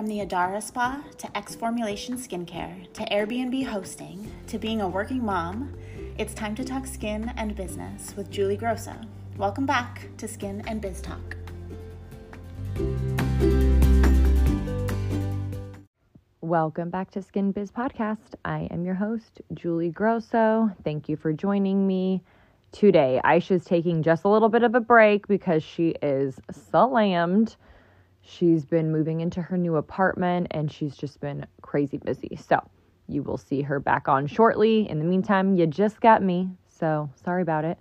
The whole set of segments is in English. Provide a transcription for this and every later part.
From the Adara Spa to X Formulation Skincare to Airbnb hosting to being a working mom, it's time to talk skin and business with Julie Grosso. Welcome back to Skin and Biz Talk. Welcome back to Skin Biz Podcast. I am your host, Julie Grosso. Thank you for joining me today. Aisha's taking just a little bit of a break because she is slammed She's been moving into her new apartment and she's just been crazy busy. So you will see her back on shortly. In the meantime, you just got me. So sorry about it.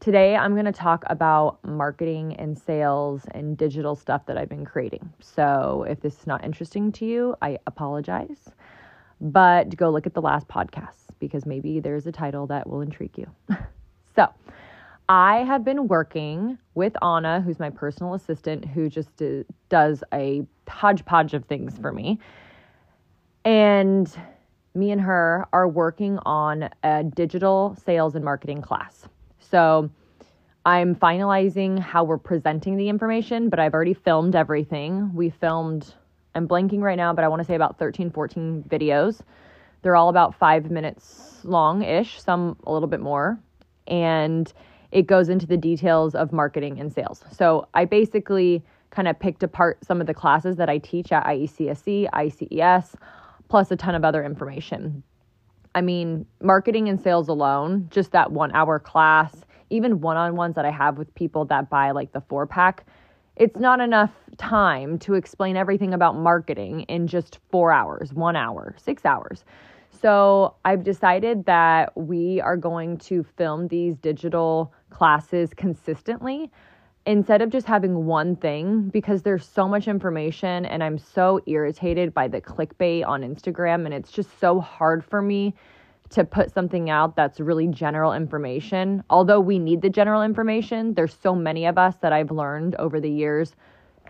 Today, I'm going to talk about marketing and sales and digital stuff that I've been creating. So if this is not interesting to you, I apologize. But go look at the last podcast because maybe there's a title that will intrigue you. so, I have been working with Anna, who's my personal assistant, who just do, does a hodgepodge of things for me. And me and her are working on a digital sales and marketing class. So I'm finalizing how we're presenting the information, but I've already filmed everything. We filmed, I'm blanking right now, but I want to say about 13, 14 videos. They're all about five minutes long ish, some a little bit more. And it goes into the details of marketing and sales. So I basically kind of picked apart some of the classes that I teach at IECSC, ICES, plus a ton of other information. I mean, marketing and sales alone, just that one hour class, even one on ones that I have with people that buy like the four pack, it's not enough time to explain everything about marketing in just four hours, one hour, six hours. So I've decided that we are going to film these digital classes consistently instead of just having one thing because there's so much information and I'm so irritated by the clickbait on Instagram and it's just so hard for me to put something out that's really general information. Although we need the general information, there's so many of us that I've learned over the years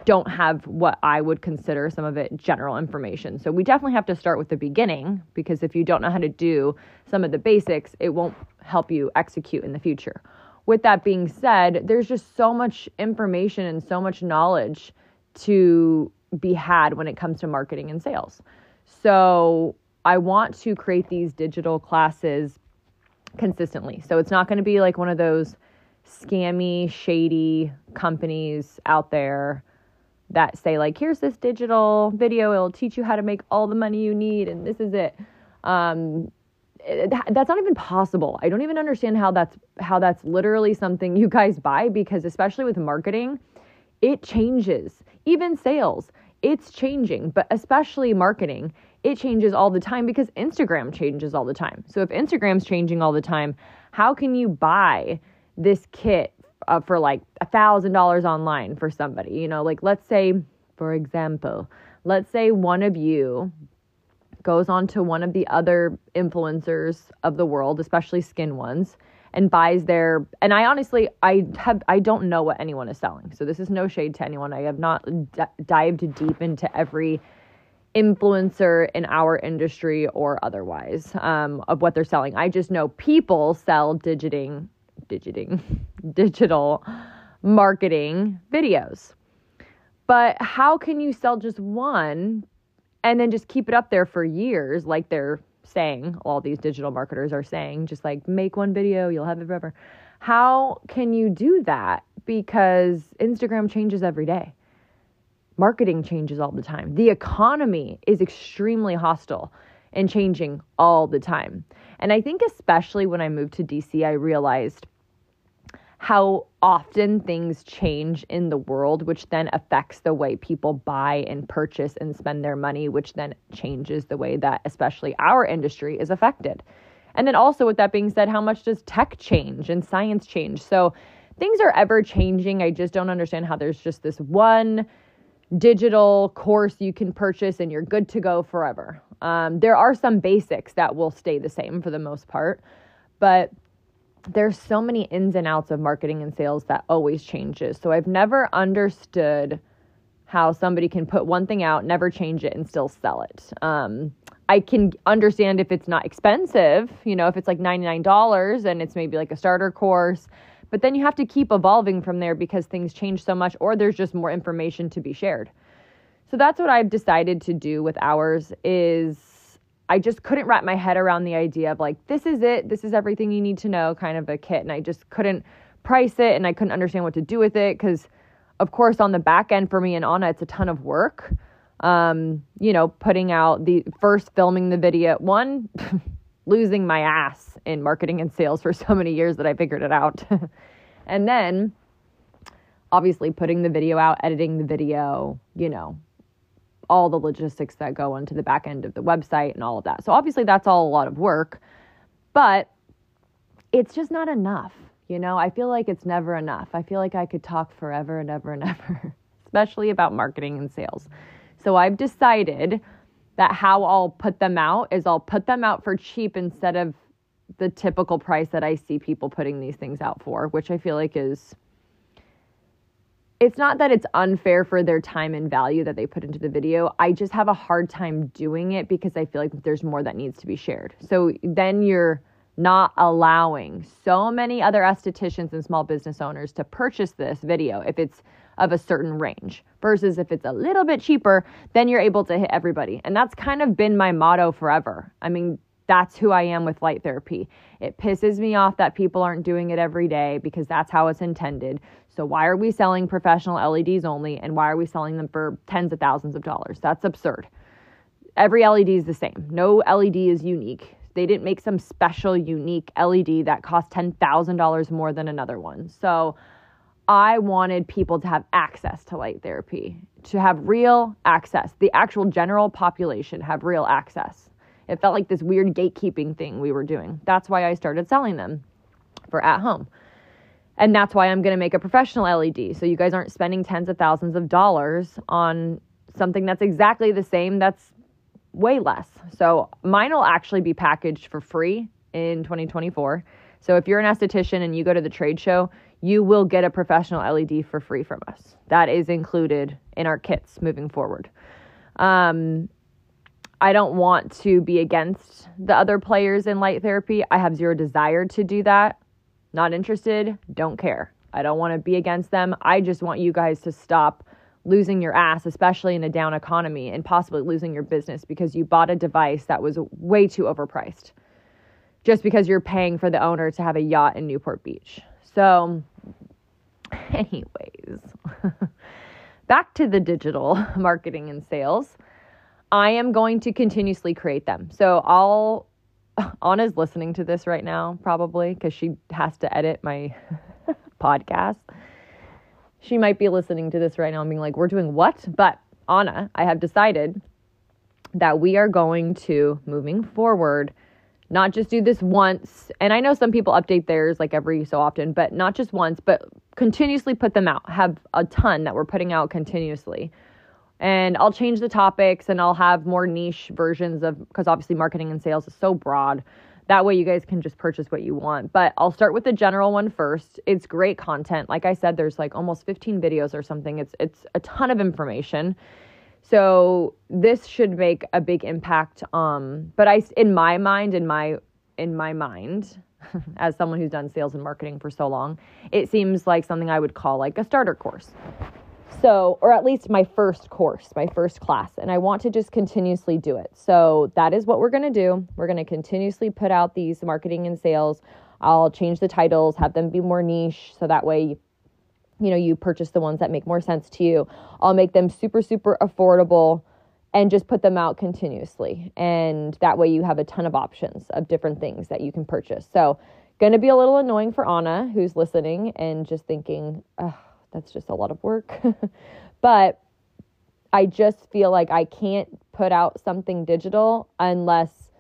don't have what I would consider some of it general information. So we definitely have to start with the beginning because if you don't know how to do some of the basics, it won't help you execute in the future. With that being said, there's just so much information and so much knowledge to be had when it comes to marketing and sales. So I want to create these digital classes consistently. So it's not going to be like one of those scammy, shady companies out there that say like here's this digital video it'll teach you how to make all the money you need and this is it. Um, that's not even possible. I don't even understand how that's how that's literally something you guys buy because especially with marketing it changes. Even sales it's changing but especially marketing it changes all the time because instagram changes all the time. So if instagram's changing all the time how can you buy this kit uh, for like a thousand dollars online for somebody. You know, like let's say, for example, let's say one of you goes on to one of the other influencers of the world, especially skin ones, and buys their and I honestly I have I don't know what anyone is selling. So this is no shade to anyone. I have not d- dived deep into every influencer in our industry or otherwise um, of what they're selling. I just know people sell digiting digiting, digital marketing videos. But how can you sell just one and then just keep it up there for years, like they're saying, all these digital marketers are saying, just like make one video, you'll have it forever. How can you do that? Because Instagram changes every day. Marketing changes all the time. The economy is extremely hostile and changing all the time. And I think, especially when I moved to DC, I realized how often things change in the world, which then affects the way people buy and purchase and spend their money, which then changes the way that, especially our industry, is affected. And then also, with that being said, how much does tech change and science change? So things are ever changing. I just don't understand how there's just this one digital course you can purchase and you're good to go forever. Um, there are some basics that will stay the same for the most part, but there's so many ins and outs of marketing and sales that always changes. So I've never understood how somebody can put one thing out, never change it, and still sell it. Um, I can understand if it's not expensive, you know, if it's like $99 and it's maybe like a starter course, but then you have to keep evolving from there because things change so much or there's just more information to be shared. So that's what I've decided to do with ours is I just couldn't wrap my head around the idea of like this is it, this is everything you need to know kind of a kit and I just couldn't price it and I couldn't understand what to do with it cuz of course on the back end for me and Anna it's a ton of work. Um, you know, putting out the first filming the video one losing my ass in marketing and sales for so many years that I figured it out. and then obviously putting the video out, editing the video, you know, all the logistics that go into the back end of the website and all of that. So obviously that's all a lot of work, but it's just not enough. You know, I feel like it's never enough. I feel like I could talk forever and ever and ever, especially about marketing and sales. So I've decided that how I'll put them out is I'll put them out for cheap instead of the typical price that I see people putting these things out for, which I feel like is it's not that it's unfair for their time and value that they put into the video. I just have a hard time doing it because I feel like there's more that needs to be shared. So then you're not allowing so many other estheticians and small business owners to purchase this video if it's of a certain range versus if it's a little bit cheaper, then you're able to hit everybody. And that's kind of been my motto forever. I mean, that's who I am with light therapy. It pisses me off that people aren't doing it every day because that's how it's intended. So, why are we selling professional LEDs only and why are we selling them for tens of thousands of dollars? That's absurd. Every LED is the same, no LED is unique. They didn't make some special, unique LED that cost $10,000 more than another one. So, I wanted people to have access to light therapy, to have real access. The actual general population have real access. It felt like this weird gatekeeping thing we were doing. That's why I started selling them for at home. And that's why I'm going to make a professional LED. So you guys aren't spending tens of thousands of dollars on something that's exactly the same that's way less. So mine will actually be packaged for free in 2024. So if you're an esthetician and you go to the trade show, you will get a professional LED for free from us. That is included in our kits moving forward. Um, I don't want to be against the other players in light therapy. I have zero desire to do that. Not interested, don't care. I don't want to be against them. I just want you guys to stop losing your ass, especially in a down economy, and possibly losing your business because you bought a device that was way too overpriced just because you're paying for the owner to have a yacht in Newport Beach. So, anyways, back to the digital marketing and sales. I am going to continuously create them. So, I'll Anna's listening to this right now, probably, because she has to edit my podcast. She might be listening to this right now and being like, We're doing what? But Anna, I have decided that we are going to, moving forward, not just do this once. And I know some people update theirs like every so often, but not just once, but continuously put them out. Have a ton that we're putting out continuously. And I'll change the topics and I'll have more niche versions of because obviously marketing and sales is so broad. That way you guys can just purchase what you want. But I'll start with the general one first. It's great content. Like I said, there's like almost 15 videos or something. It's it's a ton of information. So this should make a big impact. Um, but I, in my mind, in my in my mind, as someone who's done sales and marketing for so long, it seems like something I would call like a starter course. So, or at least my first course, my first class, and I want to just continuously do it. So, that is what we're going to do. We're going to continuously put out these marketing and sales. I'll change the titles, have them be more niche so that way you know, you purchase the ones that make more sense to you. I'll make them super, super affordable and just put them out continuously. And that way you have a ton of options of different things that you can purchase. So, going to be a little annoying for Anna, who's listening and just thinking, that's just a lot of work. but I just feel like I can't put out something digital unless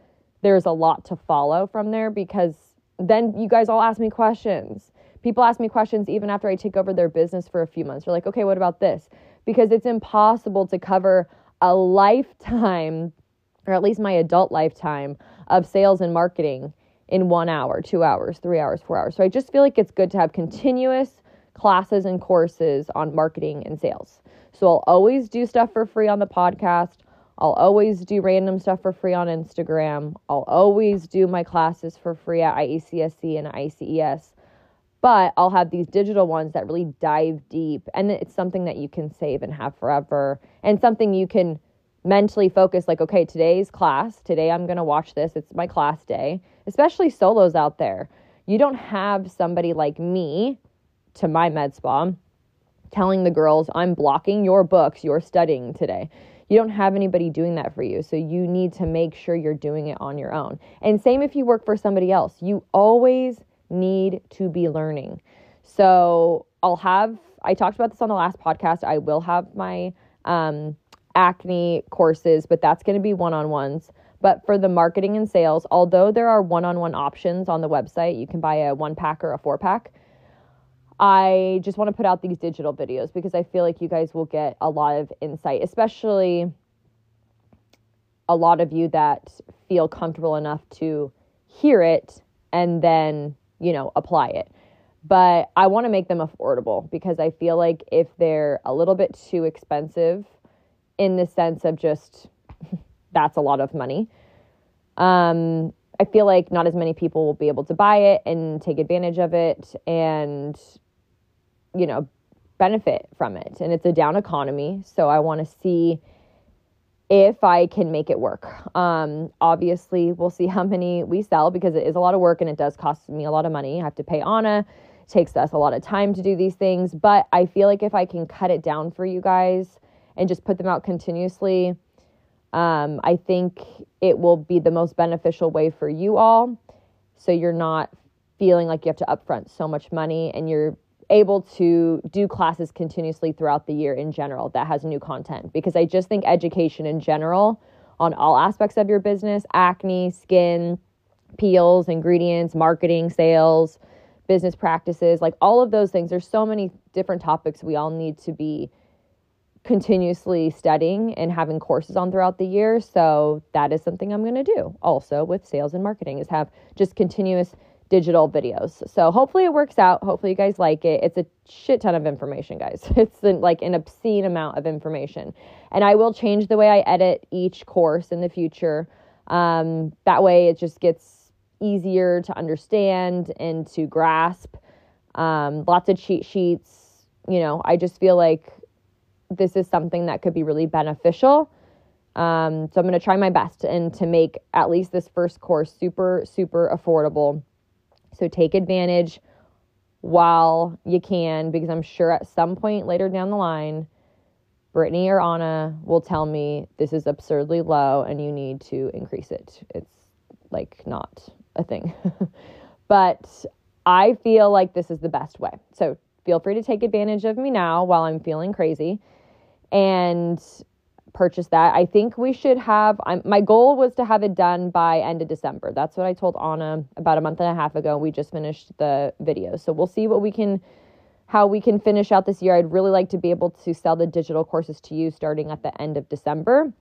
there's a lot to follow from there because then you guys all ask me questions people ask me questions even after I take over their business for a few months. They're like, okay, what about this? Because it's impossible to cover a lifetime, or at least my adult lifetime, of sales and marketing in one hour, two hours, three hours, four hours. So I just feel like it's good to have continuous classes and courses on marketing and sales. So I'll always do stuff for free on the podcast. I'll always do random stuff for free on Instagram. I'll always do my classes for free at IECSC and ICES But I'll have these digital ones that really dive deep and it's something that you can save and have forever and something you can mentally focus like okay, today's class, today I'm going to watch this. It's my class day, especially solos out there. You don't have somebody like me to my med spa telling the girls, I'm blocking your books, you're studying today. You don't have anybody doing that for you. So you need to make sure you're doing it on your own. And same if you work for somebody else, you always need to be learning. So I'll have, I talked about this on the last podcast. I will have my um, acne courses, but that's going to be one on ones. But for the marketing and sales, although there are one on one options on the website, you can buy a one pack or a four pack. I just want to put out these digital videos because I feel like you guys will get a lot of insight, especially a lot of you that feel comfortable enough to hear it and then, you know, apply it. But I want to make them affordable because I feel like if they're a little bit too expensive in the sense of just that's a lot of money, um, I feel like not as many people will be able to buy it and take advantage of it. And you know, benefit from it. And it's a down economy. So I want to see if I can make it work. Um, obviously, we'll see how many we sell because it is a lot of work and it does cost me a lot of money. I have to pay Anna. It takes us a lot of time to do these things. But I feel like if I can cut it down for you guys and just put them out continuously, um, I think it will be the most beneficial way for you all. So you're not feeling like you have to upfront so much money and you're able to do classes continuously throughout the year in general that has new content because I just think education in general on all aspects of your business acne, skin, peels, ingredients, marketing, sales, business practices like all of those things. There's so many different topics we all need to be continuously studying and having courses on throughout the year. So that is something I'm going to do also with sales and marketing is have just continuous digital videos. So hopefully it works out. Hopefully you guys like it. It's a shit ton of information, guys. It's like an obscene amount of information. And I will change the way I edit each course in the future. Um, that way it just gets easier to understand and to grasp. Um, lots of cheat sheets. You know, I just feel like this is something that could be really beneficial. Um, so I'm going to try my best and to make at least this first course super, super affordable so take advantage while you can, because I'm sure at some point later down the line, Brittany or Anna will tell me this is absurdly low and you need to increase it. It's like not a thing. but I feel like this is the best way. So feel free to take advantage of me now while I'm feeling crazy. And purchase that. I think we should have. I'm, my goal was to have it done by end of December. That's what I told Anna about a month and a half ago. We just finished the video, so we'll see what we can, how we can finish out this year. I'd really like to be able to sell the digital courses to you starting at the end of December.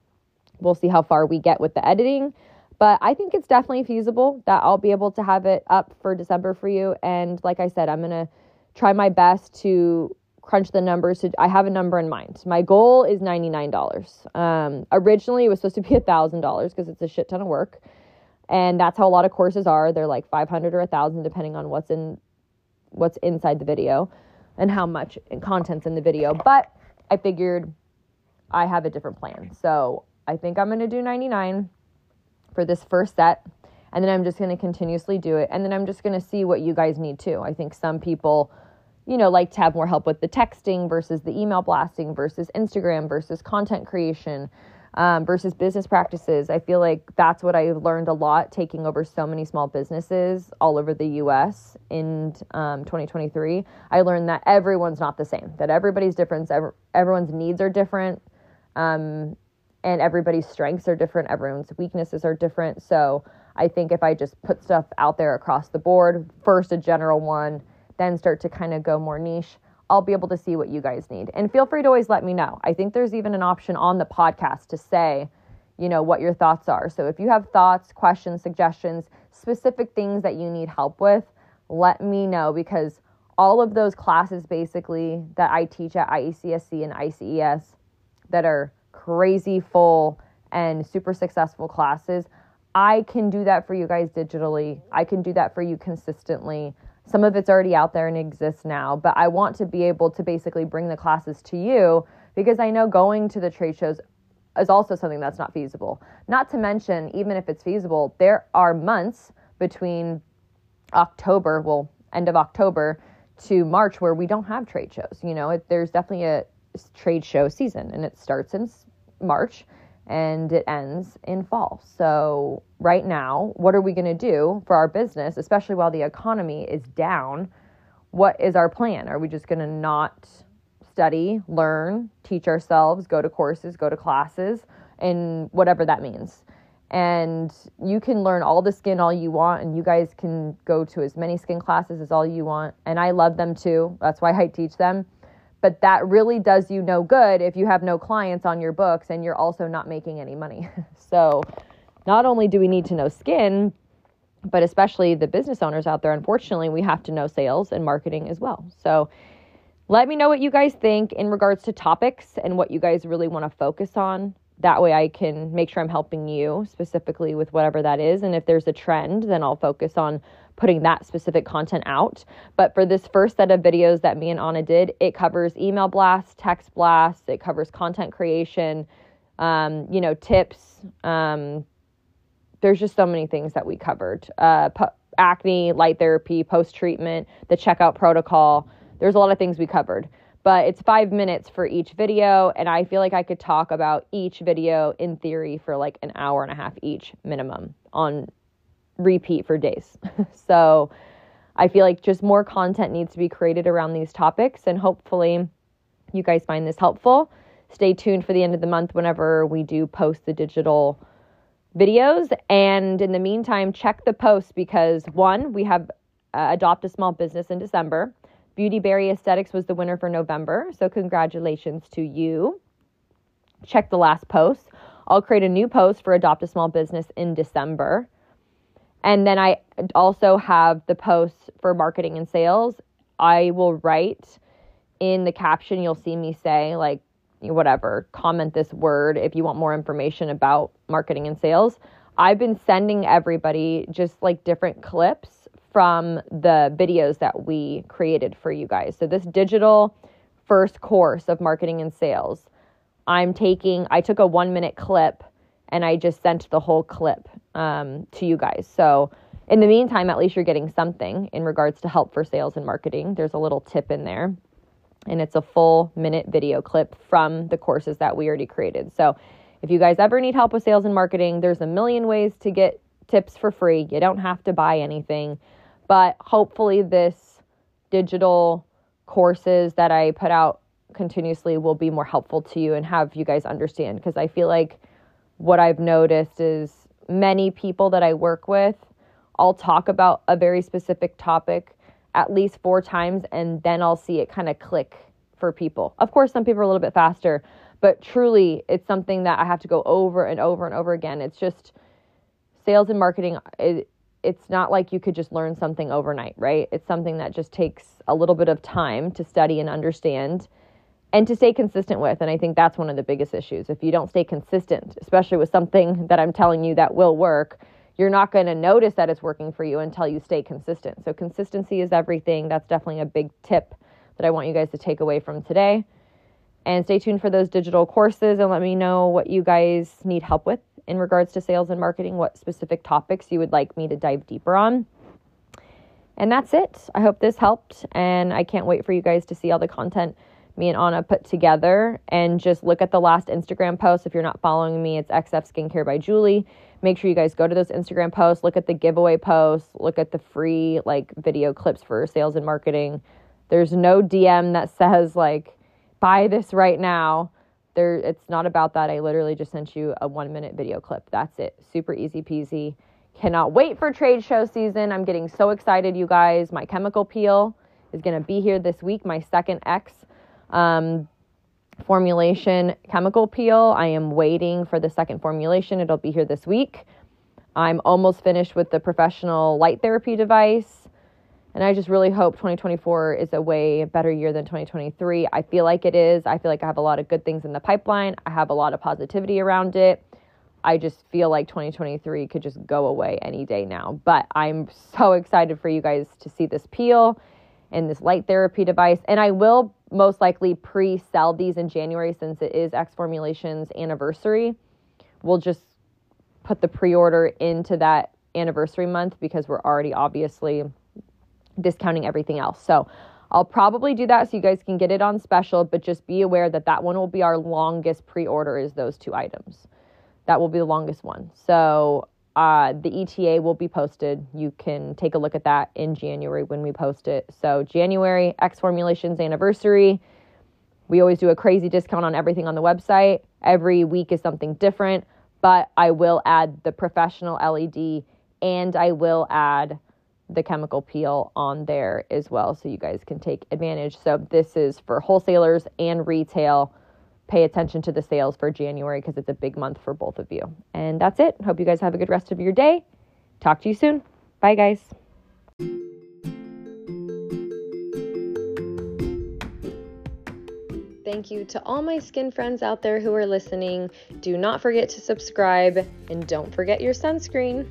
We'll see how far we get with the editing. But I think it's definitely feasible that I'll be able to have it up for December for you. And like I said, I'm going to try my best to crunch the numbers. To, I have a number in mind. My goal is $99. Um, originally, it was supposed to be $1,000 because it's a shit ton of work. And that's how a lot of courses are. They're like 500 or 1000 depending on what's in what's inside the video and how much content's in the video. But I figured I have a different plan. So I think I'm going to do 99 for this first set. And then I'm just going to continuously do it. And then I'm just going to see what you guys need too. I think some people you know, like to have more help with the texting versus the email blasting versus Instagram versus content creation um, versus business practices. I feel like that's what I've learned a lot taking over so many small businesses all over the US in um, 2023. I learned that everyone's not the same, that everybody's different, everyone's needs are different. Um, and everybody's strengths are different, everyone's weaknesses are different. So I think if I just put stuff out there across the board, first a general one, then start to kind of go more niche, I'll be able to see what you guys need. And feel free to always let me know. I think there's even an option on the podcast to say, you know, what your thoughts are. So if you have thoughts, questions, suggestions, specific things that you need help with, let me know because all of those classes basically that I teach at IECSC and ICES that are crazy full and super successful classes, I can do that for you guys digitally. I can do that for you consistently Some of it's already out there and exists now, but I want to be able to basically bring the classes to you because I know going to the trade shows is also something that's not feasible. Not to mention, even if it's feasible, there are months between October, well, end of October to March where we don't have trade shows. You know, it, there's definitely a trade show season and it starts in March and it ends in fall. So, right now, what are we going to do for our business, especially while the economy is down? What is our plan? Are we just going to not study, learn, teach ourselves, go to courses, go to classes, and whatever that means? And you can learn all the skin all you want, and you guys can go to as many skin classes as all you want. And I love them too. That's why I teach them but that really does you no good if you have no clients on your books and you're also not making any money. so, not only do we need to know skin, but especially the business owners out there, unfortunately, we have to know sales and marketing as well. So, let me know what you guys think in regards to topics and what you guys really want to focus on. That way, I can make sure I'm helping you specifically with whatever that is. And if there's a trend, then I'll focus on putting that specific content out. But for this first set of videos that me and Anna did, it covers email blasts, text blasts, it covers content creation, um, you know, tips. Um, there's just so many things that we covered uh, acne, light therapy, post treatment, the checkout protocol. There's a lot of things we covered. But it's five minutes for each video, and I feel like I could talk about each video in theory for like an hour and a half each minimum on repeat for days. so I feel like just more content needs to be created around these topics, and hopefully, you guys find this helpful. Stay tuned for the end of the month whenever we do post the digital videos. And in the meantime, check the posts because one, we have uh, Adopt a Small Business in December. Beauty Berry Aesthetics was the winner for November. So, congratulations to you. Check the last post. I'll create a new post for Adopt a Small Business in December. And then I also have the posts for marketing and sales. I will write in the caption, you'll see me say, like, whatever, comment this word if you want more information about marketing and sales. I've been sending everybody just like different clips from the videos that we created for you guys. So, this digital first course of marketing and sales, I'm taking, I took a one minute clip and I just sent the whole clip um, to you guys. So, in the meantime, at least you're getting something in regards to help for sales and marketing. There's a little tip in there, and it's a full minute video clip from the courses that we already created. So, if you guys ever need help with sales and marketing, there's a million ways to get tips for free. You don't have to buy anything, but hopefully, this digital courses that I put out continuously will be more helpful to you and have you guys understand because I feel like what I've noticed is many people that I work with, I'll talk about a very specific topic at least four times and then I'll see it kind of click for people. Of course, some people are a little bit faster, but truly it's something that I have to go over and over and over again. It's just sales and marketing. It, it's not like you could just learn something overnight, right? It's something that just takes a little bit of time to study and understand and to stay consistent with. And I think that's one of the biggest issues. If you don't stay consistent, especially with something that I'm telling you that will work, you're not going to notice that it's working for you until you stay consistent. So, consistency is everything. That's definitely a big tip that I want you guys to take away from today. And stay tuned for those digital courses and let me know what you guys need help with in regards to sales and marketing, what specific topics you would like me to dive deeper on. And that's it. I hope this helped. And I can't wait for you guys to see all the content me and Anna put together and just look at the last Instagram post. If you're not following me, it's XF Skincare by Julie. Make sure you guys go to those Instagram posts, look at the giveaway posts, look at the free like video clips for sales and marketing. There's no DM that says like buy this right now. There it's not about that. I literally just sent you a 1 minute video clip. That's it. Super easy peasy. Cannot wait for trade show season. I'm getting so excited, you guys. My chemical peel is going to be here this week, my second X um, formulation chemical peel. I am waiting for the second formulation. It'll be here this week. I'm almost finished with the professional light therapy device. And I just really hope 2024 is a way better year than 2023. I feel like it is. I feel like I have a lot of good things in the pipeline. I have a lot of positivity around it. I just feel like 2023 could just go away any day now. But I'm so excited for you guys to see this peel and this light therapy device. And I will most likely pre sell these in January since it is X Formulations anniversary. We'll just put the pre order into that anniversary month because we're already obviously discounting everything else. So I'll probably do that so you guys can get it on special, but just be aware that that one will be our longest pre order, is those two items. That will be the longest one. So uh, the ETA will be posted. You can take a look at that in January when we post it. So, January, X Formulations anniversary. We always do a crazy discount on everything on the website. Every week is something different, but I will add the professional LED and I will add the chemical peel on there as well so you guys can take advantage. So, this is for wholesalers and retail pay attention to the sales for January because it's a big month for both of you. And that's it. Hope you guys have a good rest of your day. Talk to you soon. Bye, guys. Thank you to all my skin friends out there who are listening. Do not forget to subscribe and don't forget your sunscreen.